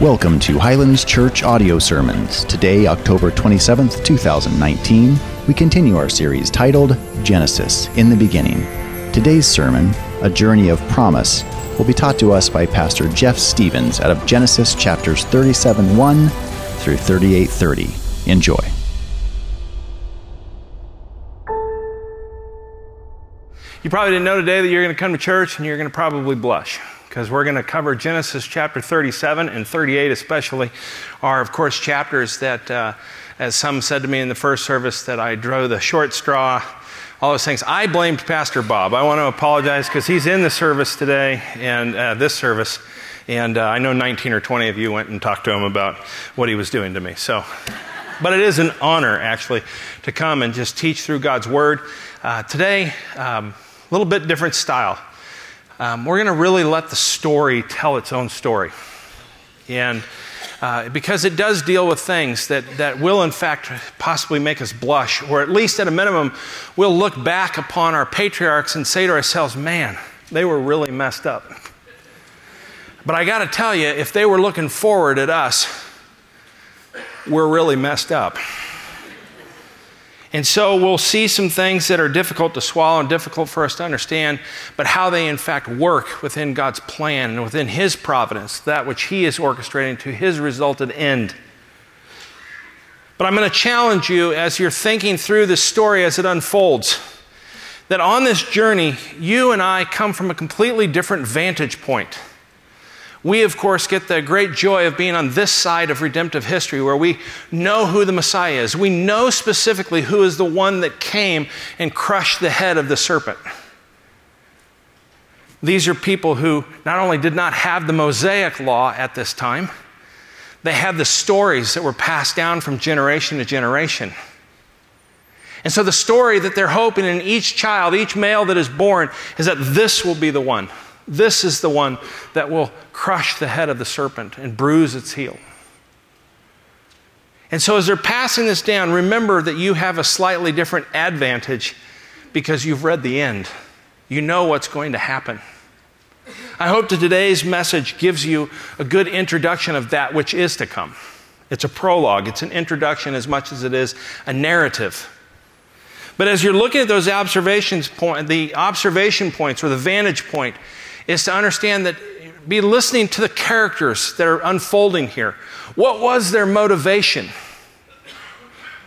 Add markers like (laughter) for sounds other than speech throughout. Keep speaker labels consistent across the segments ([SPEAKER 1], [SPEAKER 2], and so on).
[SPEAKER 1] Welcome to Highlands Church Audio Sermons. Today, October 27th, 2019, we continue our series titled Genesis in the Beginning. Today's sermon, A Journey of Promise, will be taught to us by Pastor Jeff Stevens out of Genesis chapters 37 1 through 38 30. Enjoy.
[SPEAKER 2] You probably didn't know today that you're going to come to church and you're going to probably blush because we're going to cover Genesis chapter 37 and 38, especially, are, of course, chapters that, uh, as some said to me in the first service, that I drove the short straw, all those things. I blamed Pastor Bob. I want to apologize because he's in the service today and uh, this service. And uh, I know 19 or 20 of you went and talked to him about what he was doing to me. So, but it is an honor, actually, to come and just teach through God's Word. Uh, today, a um, little bit different style um, we're going to really let the story tell its own story. And uh, because it does deal with things that, that will, in fact, possibly make us blush, or at least at a minimum, we'll look back upon our patriarchs and say to ourselves, man, they were really messed up. But I got to tell you, if they were looking forward at us, we're really messed up. And so we'll see some things that are difficult to swallow and difficult for us to understand, but how they in fact work within God's plan and within His providence, that which He is orchestrating to His resulted end. But I'm going to challenge you as you're thinking through this story as it unfolds that on this journey, you and I come from a completely different vantage point. We, of course, get the great joy of being on this side of redemptive history where we know who the Messiah is. We know specifically who is the one that came and crushed the head of the serpent. These are people who not only did not have the Mosaic law at this time, they had the stories that were passed down from generation to generation. And so, the story that they're hoping in each child, each male that is born, is that this will be the one. This is the one that will crush the head of the serpent and bruise its heel. And so, as they're passing this down, remember that you have a slightly different advantage because you've read the end. You know what's going to happen. I hope that today's message gives you a good introduction of that which is to come. It's a prologue, it's an introduction as much as it is a narrative. But as you're looking at those observations point, the observation points or the vantage point, is to understand that, be listening to the characters that are unfolding here. What was their motivation?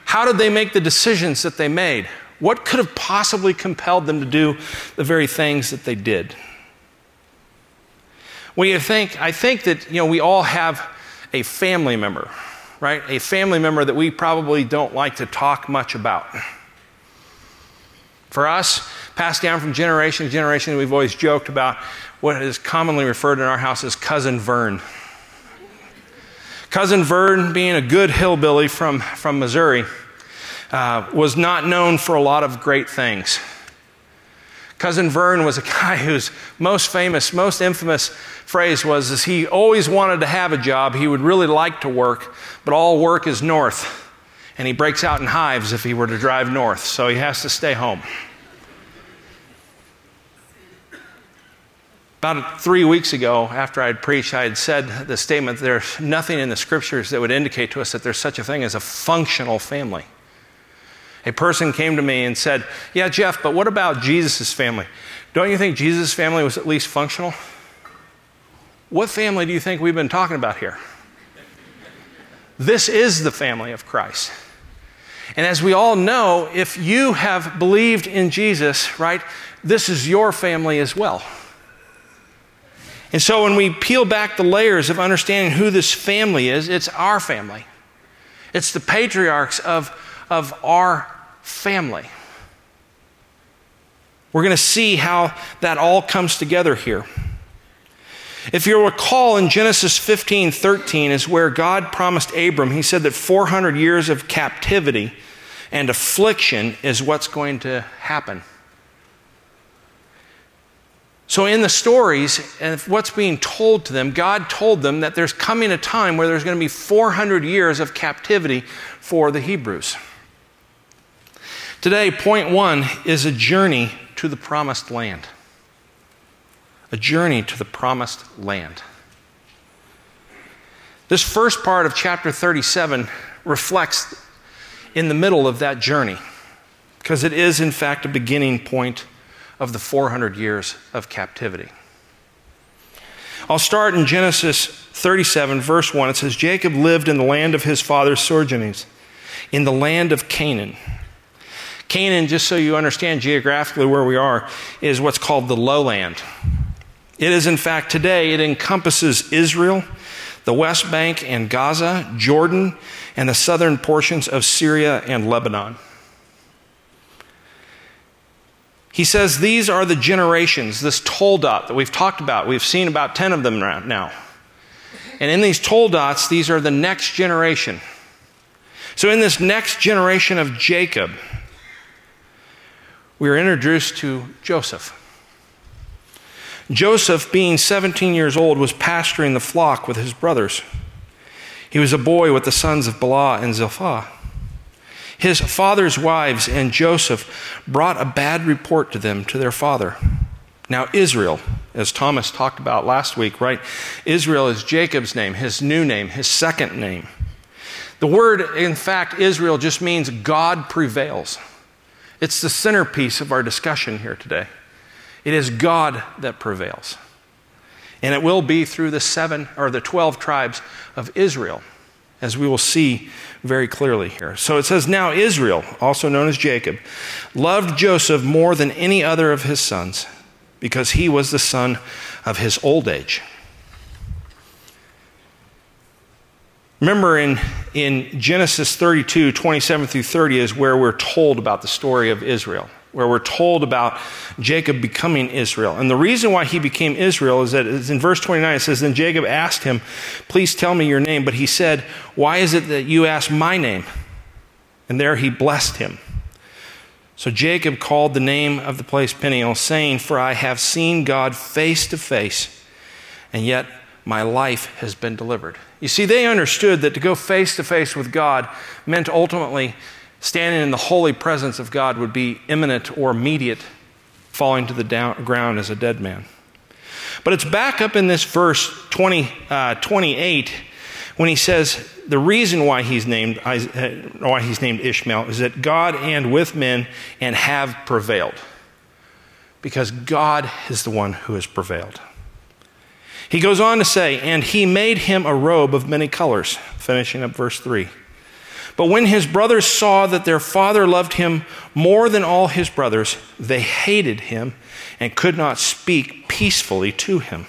[SPEAKER 2] How did they make the decisions that they made? What could have possibly compelled them to do the very things that they did? When you think, I think that you know we all have a family member, right? A family member that we probably don't like to talk much about. For us, passed down from generation to generation, we've always joked about what is commonly referred in our house as Cousin Vern. Cousin Vern, being a good hillbilly from, from Missouri, uh, was not known for a lot of great things. Cousin Vern was a (laughs) guy whose most famous, most infamous phrase was is he always wanted to have a job. He would really like to work, but all work is north. And he breaks out in hives if he were to drive north, so he has to stay home. About three weeks ago, after I had preached, I had said the statement there's nothing in the scriptures that would indicate to us that there's such a thing as a functional family. A person came to me and said, Yeah, Jeff, but what about Jesus' family? Don't you think Jesus' family was at least functional? What family do you think we've been talking about here? This is the family of Christ. And as we all know, if you have believed in Jesus, right, this is your family as well. And so when we peel back the layers of understanding who this family is, it's our family. It's the patriarchs of, of our family. We're going to see how that all comes together here. If you recall in Genesis 15 13 is where God promised Abram, he said that 400 years of captivity and affliction is what's going to happen. So, in the stories and what's being told to them, God told them that there's coming a time where there's going to be 400 years of captivity for the Hebrews. Today, point one is a journey to the promised land. A journey to the promised land. This first part of chapter 37 reflects in the middle of that journey because it is, in fact, a beginning point of the 400 years of captivity. I'll start in Genesis 37, verse 1. It says, Jacob lived in the land of his father's sojournings, in the land of Canaan. Canaan, just so you understand geographically where we are, is what's called the lowland. It is, in fact, today, it encompasses Israel, the West Bank and Gaza, Jordan, and the southern portions of Syria and Lebanon. He says these are the generations, this toldot that we've talked about. We've seen about 10 of them now. And in these toldots, these are the next generation. So, in this next generation of Jacob, we are introduced to Joseph. Joseph, being 17 years old, was pasturing the flock with his brothers. He was a boy with the sons of Bilhah and Zilpah. His father's wives and Joseph brought a bad report to them, to their father. Now, Israel, as Thomas talked about last week, right? Israel is Jacob's name, his new name, his second name. The word, in fact, Israel just means God prevails. It's the centerpiece of our discussion here today. It is God that prevails. And it will be through the seven or the 12 tribes of Israel as we will see very clearly here. So it says, Now Israel, also known as Jacob, loved Joseph more than any other of his sons, because he was the son of his old age. Remember in, in Genesis 32, 27 through 30 is where we're told about the story of Israel where we're told about Jacob becoming Israel. And the reason why he became Israel is that in verse 29 it says, Then Jacob asked him, Please tell me your name. But he said, Why is it that you ask my name? And there he blessed him. So Jacob called the name of the place Peniel, saying, For I have seen God face to face, and yet my life has been delivered. You see, they understood that to go face to face with God meant ultimately standing in the holy presence of God would be imminent or immediate falling to the down, ground as a dead man. But it's back up in this verse 20, uh, 28 when he says the reason why he's named uh, why he's named Ishmael is that God and with men and have prevailed. Because God is the one who has prevailed. He goes on to say, and he made him a robe of many colors, finishing up verse 3. But when his brothers saw that their father loved him more than all his brothers, they hated him and could not speak peacefully to him.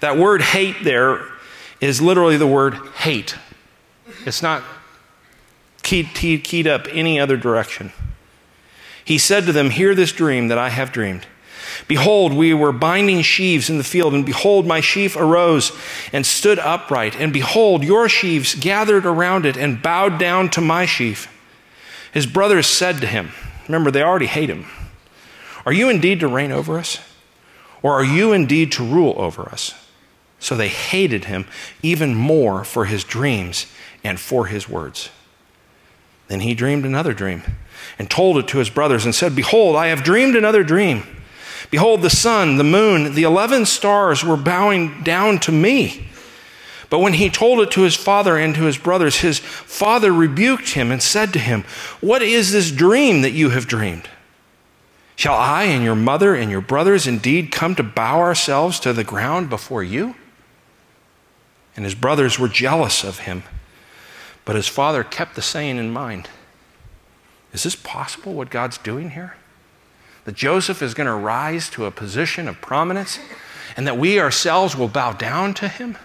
[SPEAKER 2] That word hate there is literally the word hate. It's not keyed, keyed up any other direction. He said to them, Hear this dream that I have dreamed. Behold, we were binding sheaves in the field, and behold, my sheaf arose and stood upright. And behold, your sheaves gathered around it and bowed down to my sheaf. His brothers said to him, Remember, they already hate him. Are you indeed to reign over us? Or are you indeed to rule over us? So they hated him even more for his dreams and for his words. Then he dreamed another dream and told it to his brothers and said, Behold, I have dreamed another dream. Behold, the sun, the moon, the eleven stars were bowing down to me. But when he told it to his father and to his brothers, his father rebuked him and said to him, What is this dream that you have dreamed? Shall I and your mother and your brothers indeed come to bow ourselves to the ground before you? And his brothers were jealous of him. But his father kept the saying in mind Is this possible what God's doing here? That Joseph is going to rise to a position of prominence and that we ourselves will bow down to him?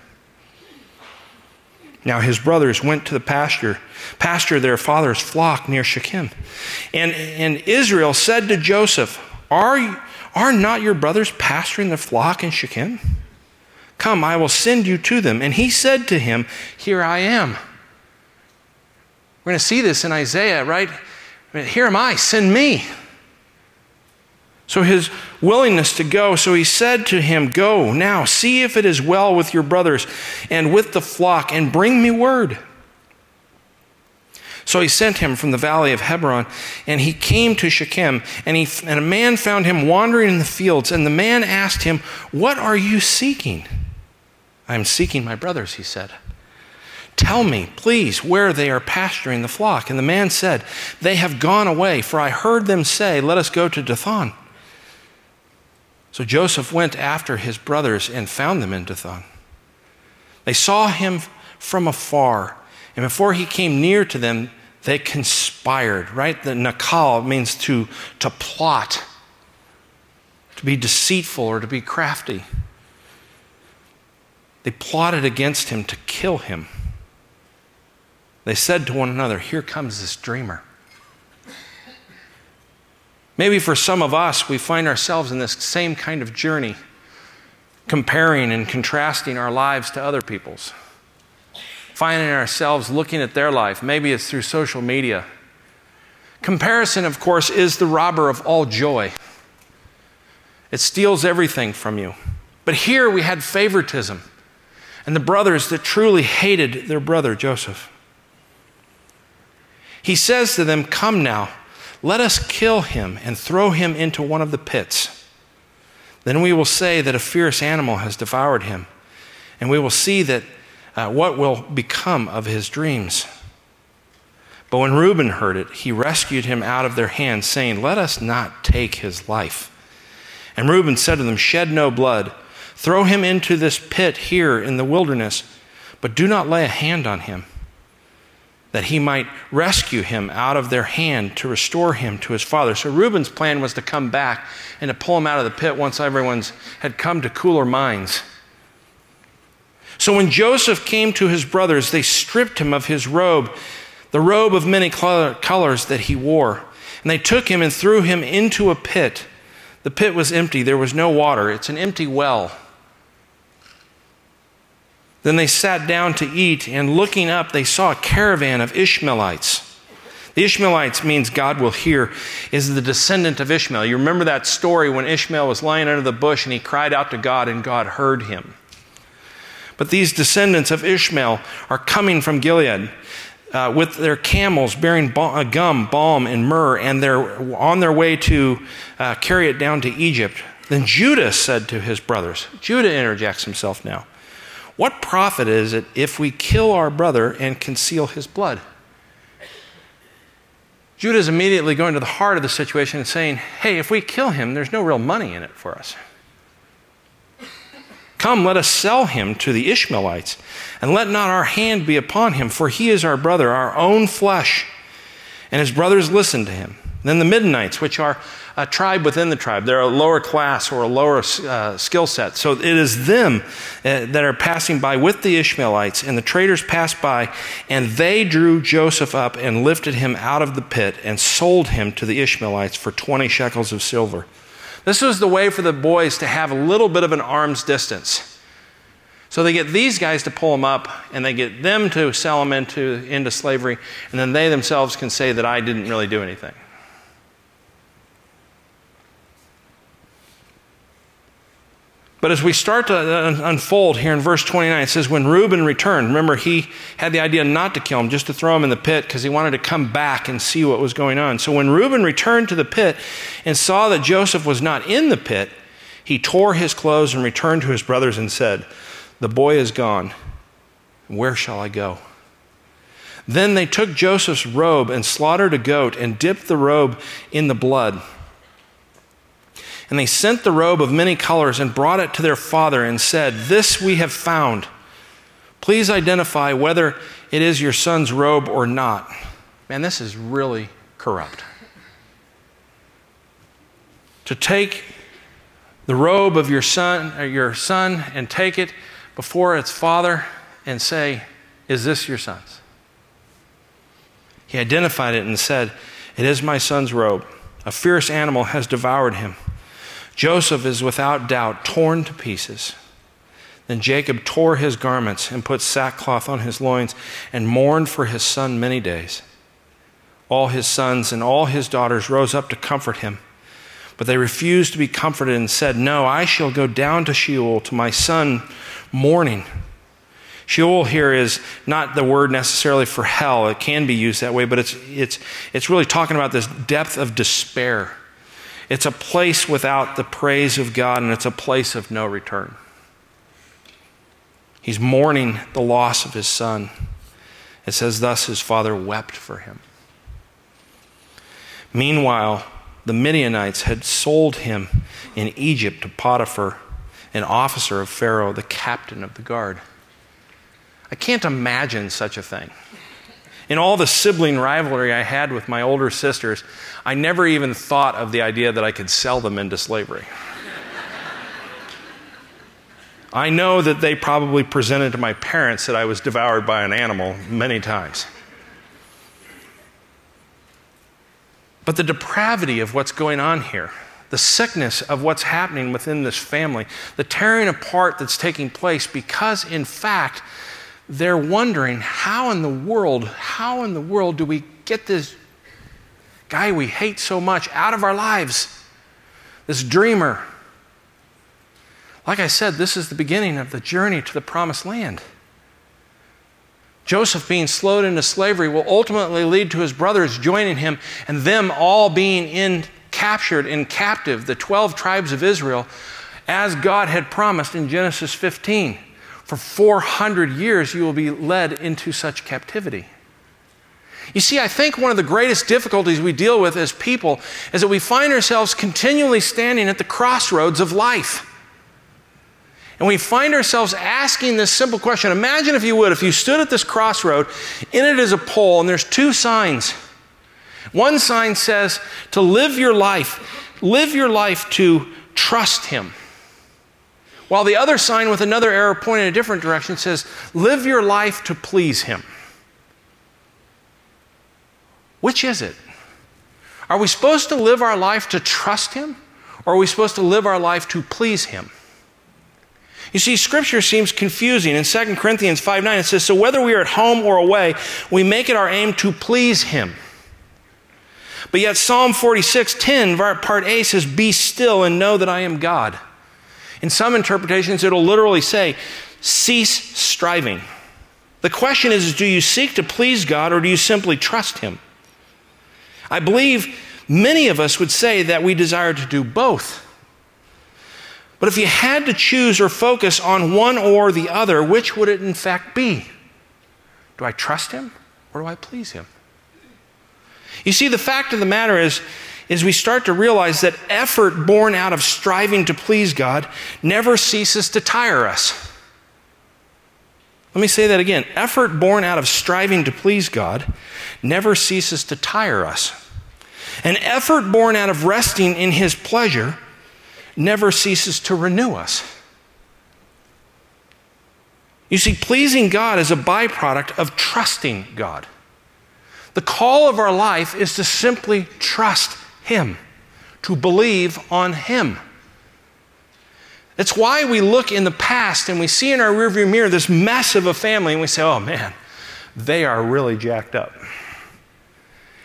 [SPEAKER 2] Now his brothers went to the pasture, pasture their father's flock near Shechem. And, and Israel said to Joseph, are, are not your brothers pasturing the flock in Shechem? Come, I will send you to them. And he said to him, Here I am. We're going to see this in Isaiah, right? Here am I, send me. So his willingness to go, so he said to him, Go now, see if it is well with your brothers and with the flock, and bring me word. So he sent him from the valley of Hebron, and he came to Shechem, and, he, and a man found him wandering in the fields. And the man asked him, What are you seeking? I am seeking my brothers, he said. Tell me, please, where they are pasturing the flock. And the man said, They have gone away, for I heard them say, Let us go to Dothan. So Joseph went after his brothers and found them in Dothan. They saw him from afar, and before he came near to them, they conspired, right? The nakal means to, to plot, to be deceitful or to be crafty. They plotted against him to kill him. They said to one another, Here comes this dreamer. Maybe for some of us, we find ourselves in this same kind of journey, comparing and contrasting our lives to other people's, finding ourselves looking at their life. Maybe it's through social media. Comparison, of course, is the robber of all joy, it steals everything from you. But here we had favoritism and the brothers that truly hated their brother Joseph. He says to them, Come now, let us kill him and throw him into one of the pits. Then we will say that a fierce animal has devoured him, and we will see that uh, what will become of his dreams. But when Reuben heard it, he rescued him out of their hands, saying, Let us not take his life. And Reuben said to them, Shed no blood. Throw him into this pit here in the wilderness, but do not lay a hand on him that he might rescue him out of their hand to restore him to his father. So Reuben's plan was to come back and to pull him out of the pit once everyone's had come to cooler minds. So when Joseph came to his brothers, they stripped him of his robe, the robe of many colors that he wore. And they took him and threw him into a pit. The pit was empty, there was no water. It's an empty well. Then they sat down to eat, and looking up, they saw a caravan of Ishmaelites. The Ishmaelites means God will hear, is the descendant of Ishmael. You remember that story when Ishmael was lying under the bush and he cried out to God, and God heard him. But these descendants of Ishmael are coming from Gilead. Uh, with their camels bearing ba- gum, balm, and myrrh, and they're on their way to uh, carry it down to Egypt. Then Judah said to his brothers, Judah interjects himself now. What profit is it if we kill our brother and conceal his blood? Judah is immediately going to the heart of the situation and saying, Hey, if we kill him, there's no real money in it for us. Come, let us sell him to the Ishmaelites, and let not our hand be upon him, for he is our brother, our own flesh. And his brothers listened to him. Then the Midianites, which are a tribe within the tribe. They're a lower class or a lower uh, skill set. So it is them uh, that are passing by with the Ishmaelites, and the traders passed by, and they drew Joseph up and lifted him out of the pit and sold him to the Ishmaelites for 20 shekels of silver. This was the way for the boys to have a little bit of an arm's distance. So they get these guys to pull them up, and they get them to sell them into, into slavery, and then they themselves can say that I didn't really do anything. But as we start to unfold here in verse 29, it says, When Reuben returned, remember, he had the idea not to kill him, just to throw him in the pit because he wanted to come back and see what was going on. So when Reuben returned to the pit and saw that Joseph was not in the pit, he tore his clothes and returned to his brothers and said, The boy is gone. Where shall I go? Then they took Joseph's robe and slaughtered a goat and dipped the robe in the blood. And they sent the robe of many colors and brought it to their father and said, This we have found. Please identify whether it is your son's robe or not. Man, this is really corrupt. To take the robe of your son, or your son and take it before its father and say, Is this your son's? He identified it and said, It is my son's robe. A fierce animal has devoured him. Joseph is without doubt torn to pieces. Then Jacob tore his garments and put sackcloth on his loins and mourned for his son many days. All his sons and all his daughters rose up to comfort him. But they refused to be comforted and said, No, I shall go down to Sheol to my son mourning. Sheol here is not the word necessarily for hell. It can be used that way, but it's, it's, it's really talking about this depth of despair it's a place without the praise of God, and it's a place of no return. He's mourning the loss of his son. It says, Thus his father wept for him. Meanwhile, the Midianites had sold him in Egypt to Potiphar, an officer of Pharaoh, the captain of the guard. I can't imagine such a thing. In all the sibling rivalry I had with my older sisters, I never even thought of the idea that I could sell them into slavery. I know that they probably presented to my parents that I was devoured by an animal many times. But the depravity of what's going on here, the sickness of what's happening within this family, the tearing apart that's taking place because, in fact, they're wondering how in the world, how in the world do we get this guy we hate so much out of our lives? This dreamer. Like I said, this is the beginning of the journey to the promised land. Joseph being slowed into slavery will ultimately lead to his brothers joining him and them all being in captured in captive, the 12 tribes of Israel, as God had promised in Genesis 15. For 400 years you will be led into such captivity. You see, I think one of the greatest difficulties we deal with as people is that we find ourselves continually standing at the crossroads of life. And we find ourselves asking this simple question. Imagine, if you would, if you stood at this crossroad, in it is a pole, and there's two signs. One sign says to live your life, live your life to trust Him. While the other sign with another arrow pointing in a different direction says, live your life to please Him. Which is it? Are we supposed to live our life to trust Him, or are we supposed to live our life to please Him? You see, Scripture seems confusing. In 2 Corinthians 5 9, it says, So whether we are at home or away, we make it our aim to please Him. But yet, Psalm 46 10, part A says, Be still and know that I am God. In some interpretations, it'll literally say, Cease striving. The question is do you seek to please God or do you simply trust Him? I believe many of us would say that we desire to do both. But if you had to choose or focus on one or the other, which would it in fact be? Do I trust him or do I please him? You see, the fact of the matter is, is we start to realize that effort born out of striving to please God never ceases to tire us. Let me say that again. Effort born out of striving to please God never ceases to tire us. An effort born out of resting in His pleasure never ceases to renew us. You see, pleasing God is a byproduct of trusting God. The call of our life is to simply trust Him, to believe on Him. It's why we look in the past and we see in our rearview mirror this mess of a family and we say, oh man, they are really jacked up.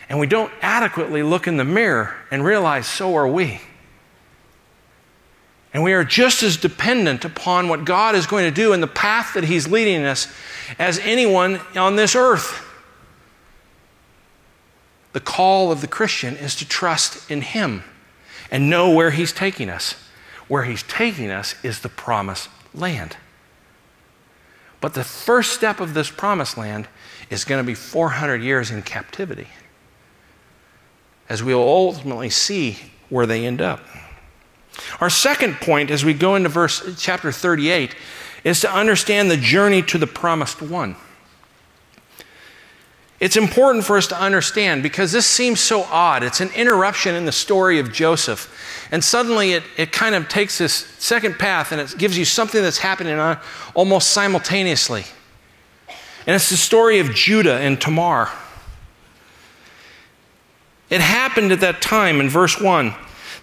[SPEAKER 2] And we don't adequately look in the mirror and realize so are we. And we are just as dependent upon what God is going to do in the path that He's leading us as anyone on this earth. The call of the Christian is to trust in Him and know where He's taking us. Where He's taking us is the promised land. But the first step of this promised land is going to be 400 years in captivity, as we will ultimately see where they end up. Our second point as we go into verse chapter 38 is to understand the journey to the promised one. It's important for us to understand because this seems so odd. It's an interruption in the story of Joseph. And suddenly it, it kind of takes this second path and it gives you something that's happening on almost simultaneously. And it's the story of Judah and Tamar. It happened at that time in verse 1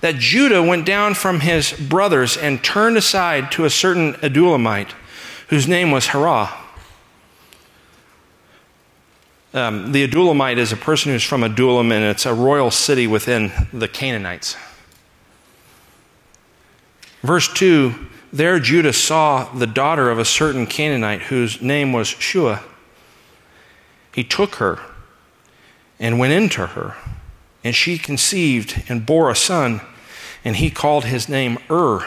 [SPEAKER 2] that Judah went down from his brothers and turned aside to a certain Adullamite whose name was Hirah. Um, the Adullamite is a person who's from Adullam, and it's a royal city within the Canaanites. Verse 2 There Judah saw the daughter of a certain Canaanite whose name was Shua. He took her and went into her, and she conceived and bore a son and he called his name Ur.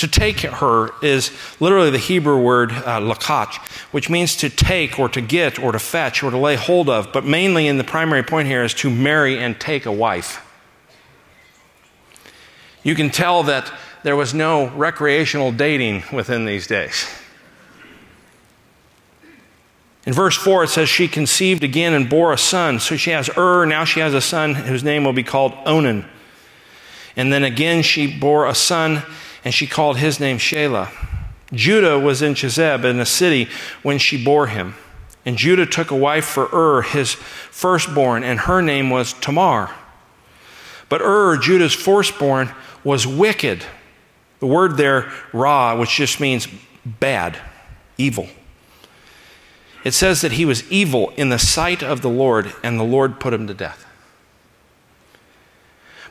[SPEAKER 2] To take her is literally the Hebrew word uh, lakach, which means to take or to get or to fetch or to lay hold of, but mainly in the primary point here is to marry and take a wife. You can tell that there was no recreational dating within these days. In verse 4, it says, She conceived again and bore a son. So she has Ur, now she has a son whose name will be called Onan. And then again she bore a son, and she called his name Shelah. Judah was in Chezib, in a city, when she bore him. And Judah took a wife for Ur, his firstborn, and her name was Tamar. But Ur, Judah's firstborn, was wicked. The word there, ra, which just means bad, evil. It says that he was evil in the sight of the Lord, and the Lord put him to death.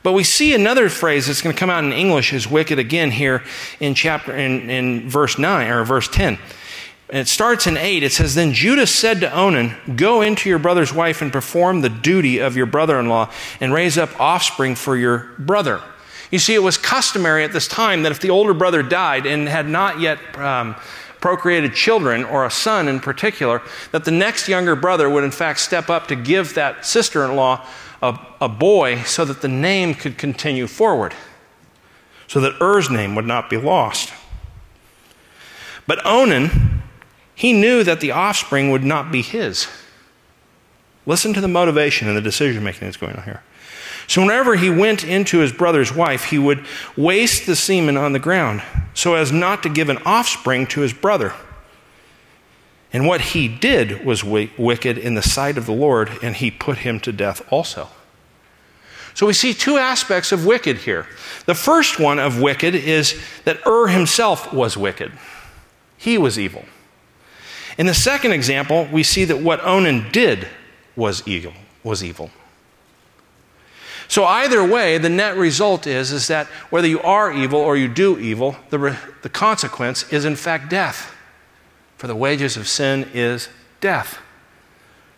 [SPEAKER 2] But we see another phrase that's going to come out in English as wicked again here in chapter in, in verse 9 or verse 10. And it starts in 8. It says, Then Judah said to Onan, Go into your brother's wife and perform the duty of your brother in law and raise up offspring for your brother. You see, it was customary at this time that if the older brother died and had not yet um, procreated children, or a son in particular, that the next younger brother would in fact step up to give that sister in law a, a boy so that the name could continue forward, so that Er's name would not be lost. But Onan, he knew that the offspring would not be his. Listen to the motivation and the decision making that's going on here. So, whenever he went into his brother's wife, he would waste the semen on the ground so as not to give an offspring to his brother. And what he did was wicked in the sight of the Lord, and he put him to death also. So we see two aspects of wicked here. The first one of wicked is that Ur himself was wicked, he was evil. In the second example, we see that what Onan did was evil. Was evil. So either way, the net result is, is that whether you are evil or you do evil, the, re- the consequence is in fact death. For the wages of sin is death.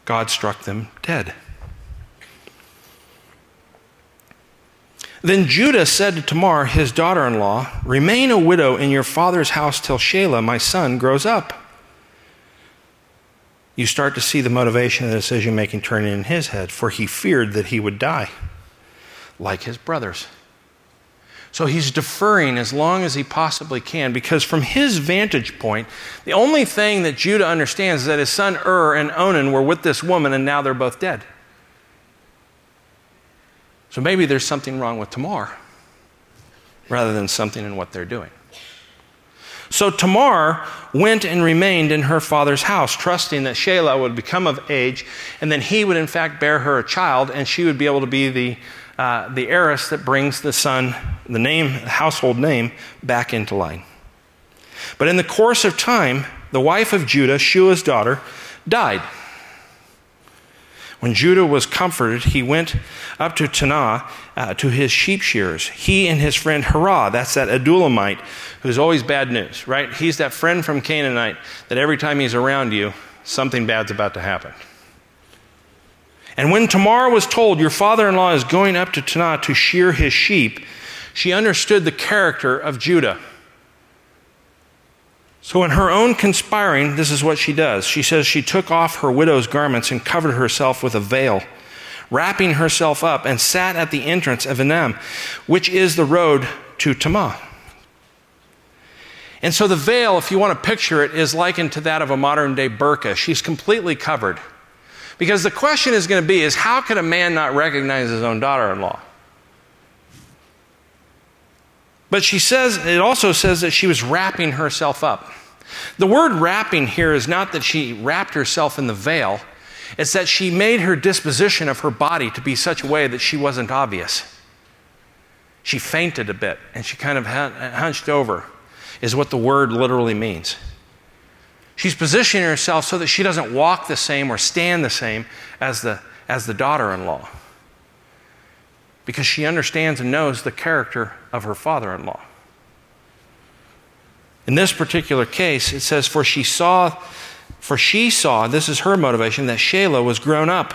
[SPEAKER 2] God struck them dead. Then Judah said to Tamar, his daughter in law, Remain a widow in your father's house till Shelah, my son, grows up. You start to see the motivation of the decision making turning in his head, for he feared that he would die, like his brothers. So he's deferring as long as he possibly can because, from his vantage point, the only thing that Judah understands is that his son Ur and Onan were with this woman and now they're both dead. So maybe there's something wrong with Tamar rather than something in what they're doing. So Tamar went and remained in her father's house, trusting that Shelah would become of age, and then he would in fact bear her a child, and she would be able to be the uh, the heiress that brings the son, the name, the household name, back into line. But in the course of time, the wife of Judah, Shua's daughter, died. When Judah was comforted, he went up to Timnah uh, to his sheep shearers. He and his friend Hirah, that's that Adullamite who's always bad news, right? He's that friend from Canaanite that every time he's around you, something bad's about to happen. And when Tamar was told, Your father in law is going up to Timnah to shear his sheep, she understood the character of Judah. So, in her own conspiring, this is what she does. She says she took off her widow's garments and covered herself with a veil, wrapping herself up, and sat at the entrance of Enaim, which is the road to Timnah. And so the veil, if you want to picture it, is likened to that of a modern day burqa. She's completely covered. Because the question is going to be is how could a man not recognize his own daughter-in-law? But she says it also says that she was wrapping herself up. The word wrapping here is not that she wrapped herself in the veil. It's that she made her disposition of her body to be such a way that she wasn't obvious. She fainted a bit and she kind of hunched over, is what the word literally means. She's positioning herself so that she doesn't walk the same or stand the same as the, as the daughter in law. Because she understands and knows the character of her father in law. In this particular case, it says, For she saw, for she saw, this is her motivation, that Shelah was grown up,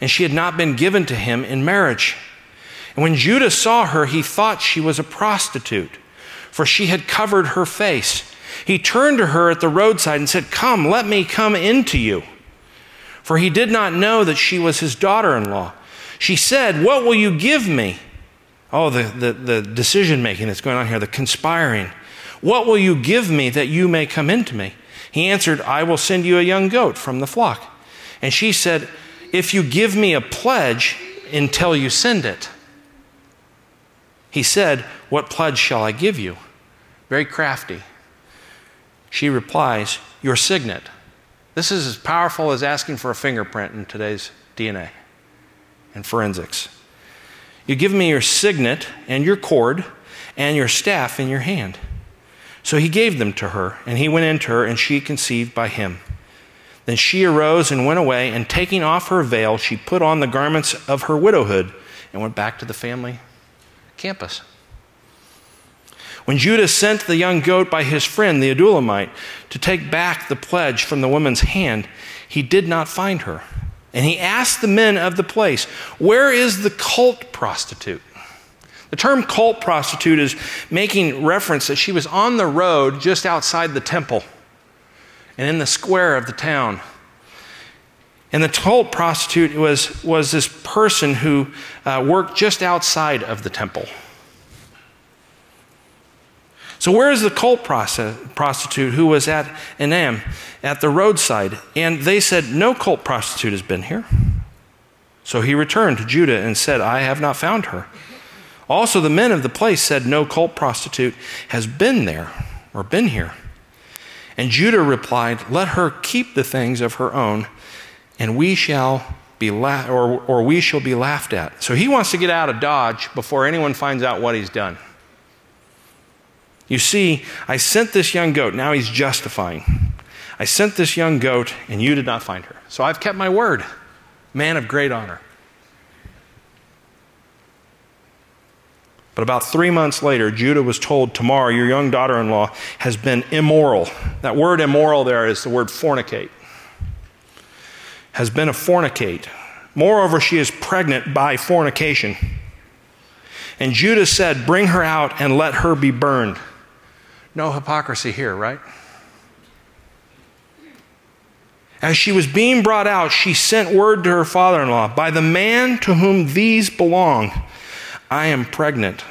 [SPEAKER 2] and she had not been given to him in marriage. And when Judah saw her, he thought she was a prostitute. for she had covered her face. He turned to her at the roadside and said, Come, let me come into you. For he did not know that she was his daughter in law. She said, What will you give me? Oh, the, the, the decision making that's going on here, the conspiring. What will you give me that you may come into me? He answered, I will send you a young goat from the flock. And she said, If you give me a pledge until you send it. He said, What pledge shall I give you? Very crafty. She replies, Your signet. This is as powerful as asking for a fingerprint in today's DNA and forensics. You give me your signet and your cord and your staff in your hand. So he gave them to her, and he went into her, and she conceived by him. Then she arose and went away, and taking off her veil, she put on the garments of her widowhood and went back to the family campus. When Judah sent the young goat by his friend, the Adullamite, to take back the pledge from the woman's hand, he did not find her. And he asked the men of the place, Where is the cult prostitute? The term cult prostitute is making reference that she was on the road just outside the temple and in the square of the town. And the cult prostitute was, was this person who uh, worked just outside of the temple. So, where is the cult prostitute who was at Enaim at the roadside? And they said, No cult prostitute has been here. So he returned to Judah and said, I have not found her. Also, the men of the place said, No cult prostitute has been there or been here. And Judah replied, Let her keep the things of her own, and we shall be la- or, or we shall be laughed at. So he wants to get out of Dodge before anyone finds out what he's done. You see, I sent this young goat. Now he's justifying. I sent this young goat, and you did not find her. So I've kept my word. Man of great honor. But about three months later, Judah was told, Tamar, your young daughter in law, has been immoral. That word immoral there is the word fornicate. Has been a fornicate. Moreover, she is pregnant by fornication. And Judah said, Bring her out and let her be burned. No hypocrisy here, right? As she was being brought out, she sent word to her father in law By the man to whom these belong, I am pregnant.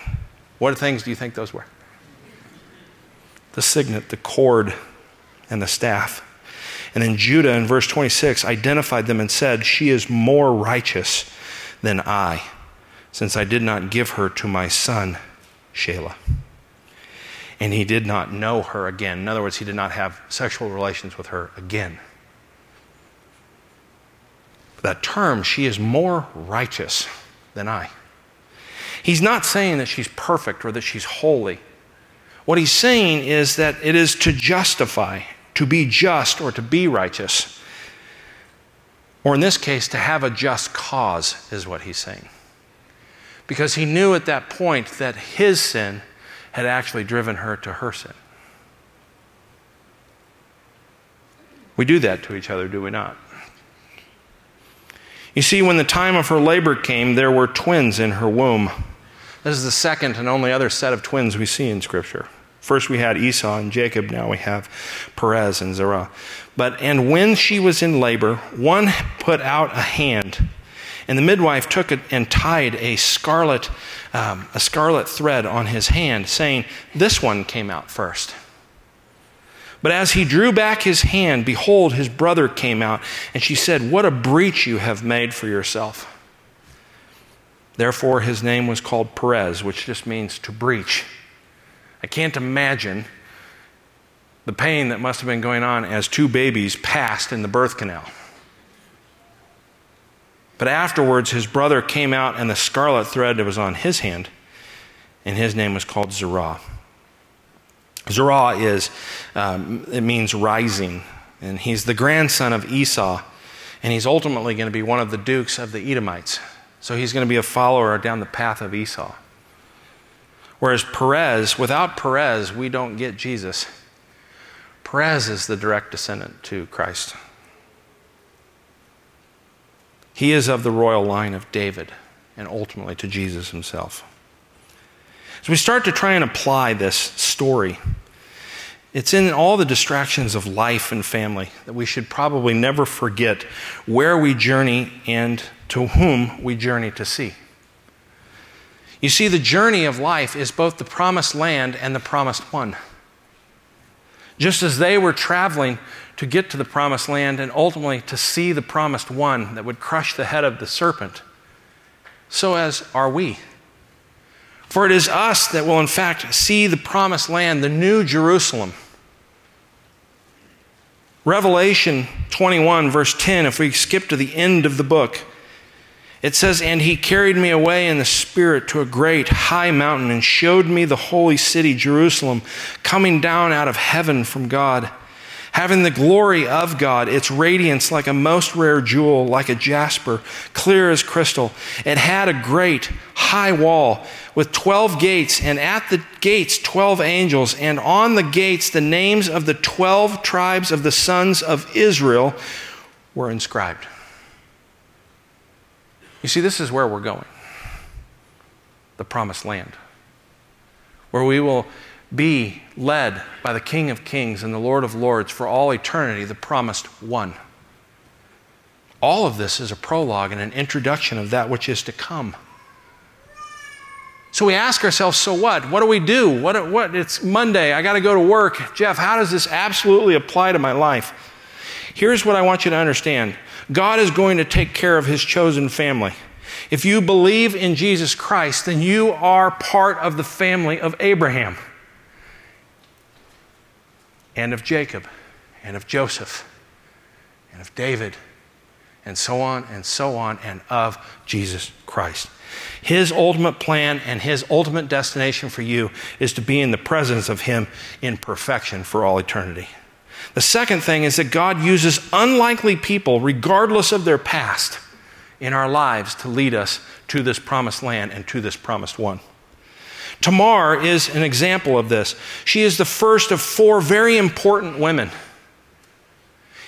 [SPEAKER 2] What things do you think those were? The signet, the cord, and the staff. And then Judah in verse 26 identified them and said, She is more righteous than I, since I did not give her to my son, Shelah and he did not know her again. In other words, he did not have sexual relations with her again. That term, she is more righteous than I. He's not saying that she's perfect or that she's holy. What he's saying is that it is to justify, to be just, or to be righteous. Or in this case, to have a just cause, is what he's saying. Because he knew at that point that his sin had actually driven her to her sin. We do that to each other, do we not? You see, when the time of her labor came, there were twins in her womb. This is the second and only other set of twins we see in Scripture. First we had Esau and Jacob, now we have Perez and Zerah. But and when she was in labor, one put out a hand and the midwife took it and tied a scarlet, um, a scarlet thread on his hand, saying, This one came out first. But as he drew back his hand, behold, his brother came out, and she said, What a breach you have made for yourself. Therefore, his name was called Perez, which just means to breach. I can't imagine the pain that must have been going on as two babies passed in the birth canal. But afterwards, his brother came out, and the scarlet thread that was on his hand, and his name was called Zerah. Zerah is, um, it means rising, and he's the grandson of Esau, and he's ultimately going to be one of the dukes of the Edomites. So he's going to be a follower down the path of Esau. Whereas Perez, without Perez, we don't get Jesus. Perez is the direct descendant to Christ. He is of the royal line of David and ultimately to Jesus himself. As we start to try and apply this story, it's in all the distractions of life and family that we should probably never forget where we journey and to whom we journey to see. You see, the journey of life is both the promised land and the promised one. Just as they were traveling to get to the promised land and ultimately to see the promised one that would crush the head of the serpent, so as are we. For it is us that will, in fact, see the promised land, the new Jerusalem. Revelation 21, verse 10, if we skip to the end of the book, it says, And he carried me away in the Spirit to a great high mountain and showed me the holy city, Jerusalem, coming down out of heaven from God having the glory of God, its radiance like a most rare jewel, like a jasper, clear as crystal. It had a great high wall with 12 gates, and at the gates, 12 angels, and on the gates, the names of the 12 tribes of the sons of Israel were inscribed. You see, this is where we're going the promised land, where we will be led by the King of Kings and the Lord of Lords for all eternity, the promised one. All of this is a prologue and an introduction of that which is to come. So we ask ourselves, so what? What do we do? What, what? It's Monday. I got to go to work. Jeff, how does this absolutely apply to my life? Here's what I want you to understand God is going to take care of his chosen family. If you believe in Jesus Christ, then you are part of the family of Abraham and of Jacob and of Joseph and of David and so on and so on and of Jesus Christ. His ultimate plan and his ultimate destination for you is to be in the presence of him in perfection for all eternity. The second thing is that God uses unlikely people, regardless of their past, in our lives to lead us to this promised land and to this promised one. Tamar is an example of this. She is the first of four very important women.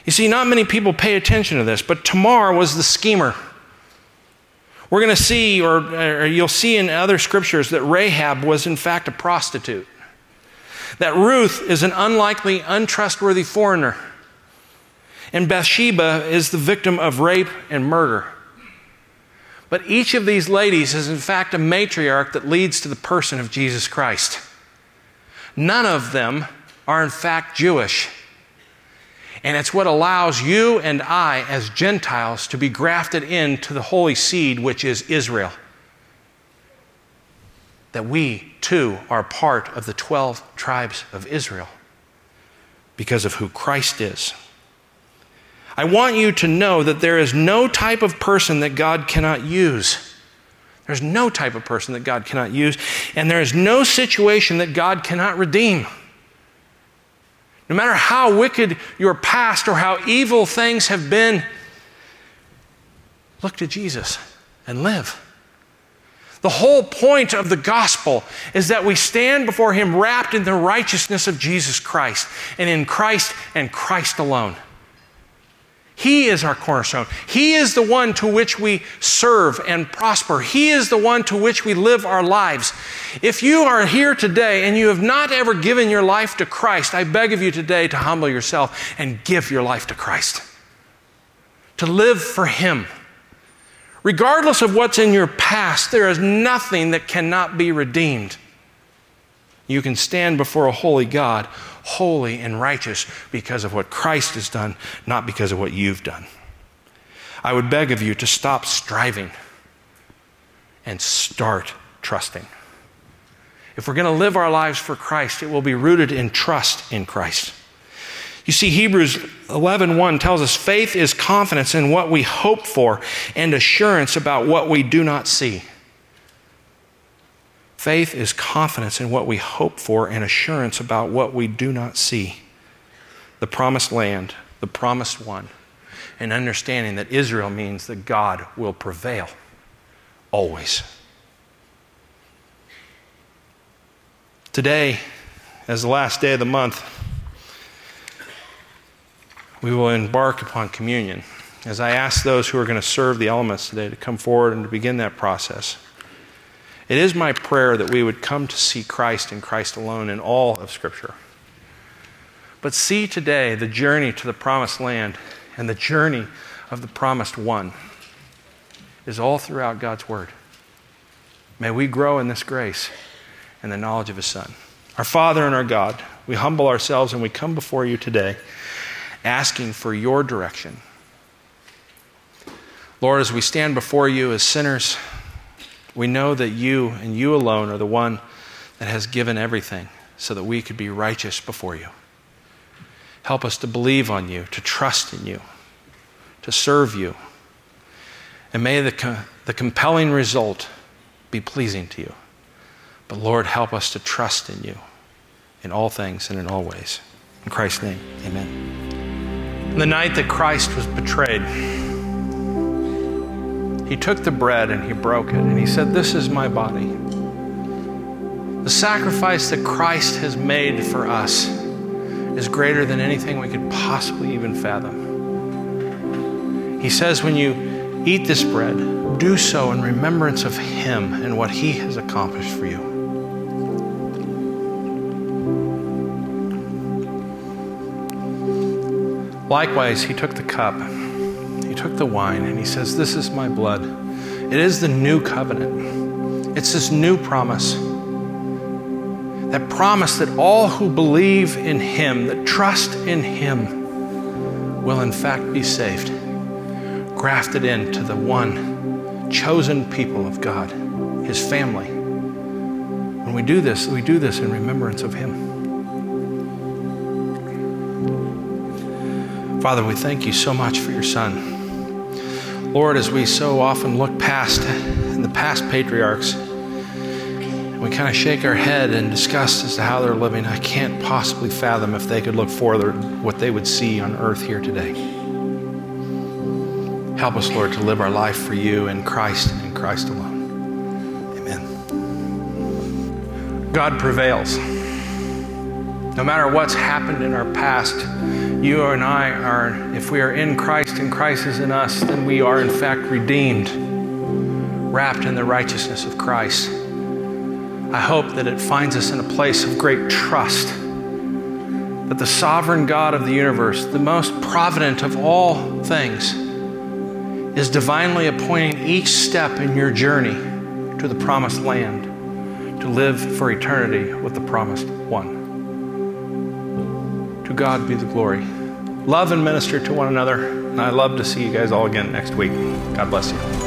[SPEAKER 2] You see, not many people pay attention to this, but Tamar was the schemer. We're going to see, or, or, you'll see in other scriptures, that Rahab was in fact a prostitute. That Ruth is an unlikely, untrustworthy foreigner. And Bathsheba is the victim of rape and murder. But each of these ladies is, in fact, a matriarch that leads to the person of Jesus Christ. None of them are, in fact, Jewish. And it's what allows you and I, as Gentiles, to be grafted into the holy seed, which is Israel. That we, too, are part of the 12 tribes of Israel because of who Christ is. I want you to know that there is no type of person that God cannot use. There's no type of person that God cannot use, and there is no situation that God cannot redeem. No matter how wicked your past or how evil things have been, look to Jesus and live. The whole point of the gospel is that we stand before Him wrapped in the righteousness of Jesus Christ and in Christ and Christ alone. He is our cornerstone. He is the one to which we serve and prosper. He is the one to which we live our lives. If you are here today and you have not ever given your life to Christ, I beg of you today to humble yourself and give your life to Christ. To live for Him. Regardless of what's in your past, there is nothing that cannot be redeemed. You can stand before a holy God holy and righteous because of what Christ has done, not because of what you've done. I would beg of you to stop striving and start trusting. If we're going to live our lives for Christ, it will be rooted in trust in Christ. You see, Hebrews 11.1 1 tells us faith is confidence in what we hope for and assurance about what we do not see. Faith is confidence in what we hope for and assurance about what we do not see. The promised land, the promised one, and understanding that Israel means that God will prevail always. Today, as the last day of the month, we will embark upon communion. As I ask those who are going to serve the elements today to come forward and to begin that process. It is my prayer that we would come to see Christ and Christ alone in all of Scripture. But see today the journey to the promised land and the journey of the promised one is all throughout God's Word. May we grow in this grace and the knowledge of His Son. Our Father and our God, we humble ourselves and we come before you today asking for your direction. Lord, as we stand before you as sinners, we know that you and you alone are the one that has given everything so that we could be righteous before you. Help us to believe on you, to trust in you, to serve you. And may the, the compelling result be pleasing to you. But Lord, help us to trust in you in all things and in all ways. In Christ's name, amen. The night that Christ was betrayed, he took the bread and he broke it and he said, This is my body. The sacrifice that Christ has made for us is greater than anything we could possibly even fathom. He says, When you eat this bread, do so in remembrance of Him and what He has accomplished for you. Likewise, He took the cup took the wine and he says, This is my blood. It is the new covenant. It's this new promise. That promise that all who believe in him, that trust in him, will in fact be saved, grafted into the one chosen people of God, his family. When we do this, we do this in remembrance of him. Father, we thank you so much for your son. Lord, as we so often look past in the past patriarchs, we kind of shake our head in disgust as to how they're living. I can't possibly fathom if they could look forward what they would see on earth here today. Help us, Lord, to live our life for you in Christ and Christ alone. Amen. God prevails. No matter what's happened in our past, you and I are, if we are in Christ and Christ is in us, then we are in fact redeemed, wrapped in the righteousness of Christ. I hope that it finds us in a place of great trust that the sovereign God of the universe, the most provident of all things, is divinely appointing each step in your journey to the promised land to live for eternity with the promised one. To God be the glory. Love and minister to one another. And I love to see you guys all again next week. God bless you.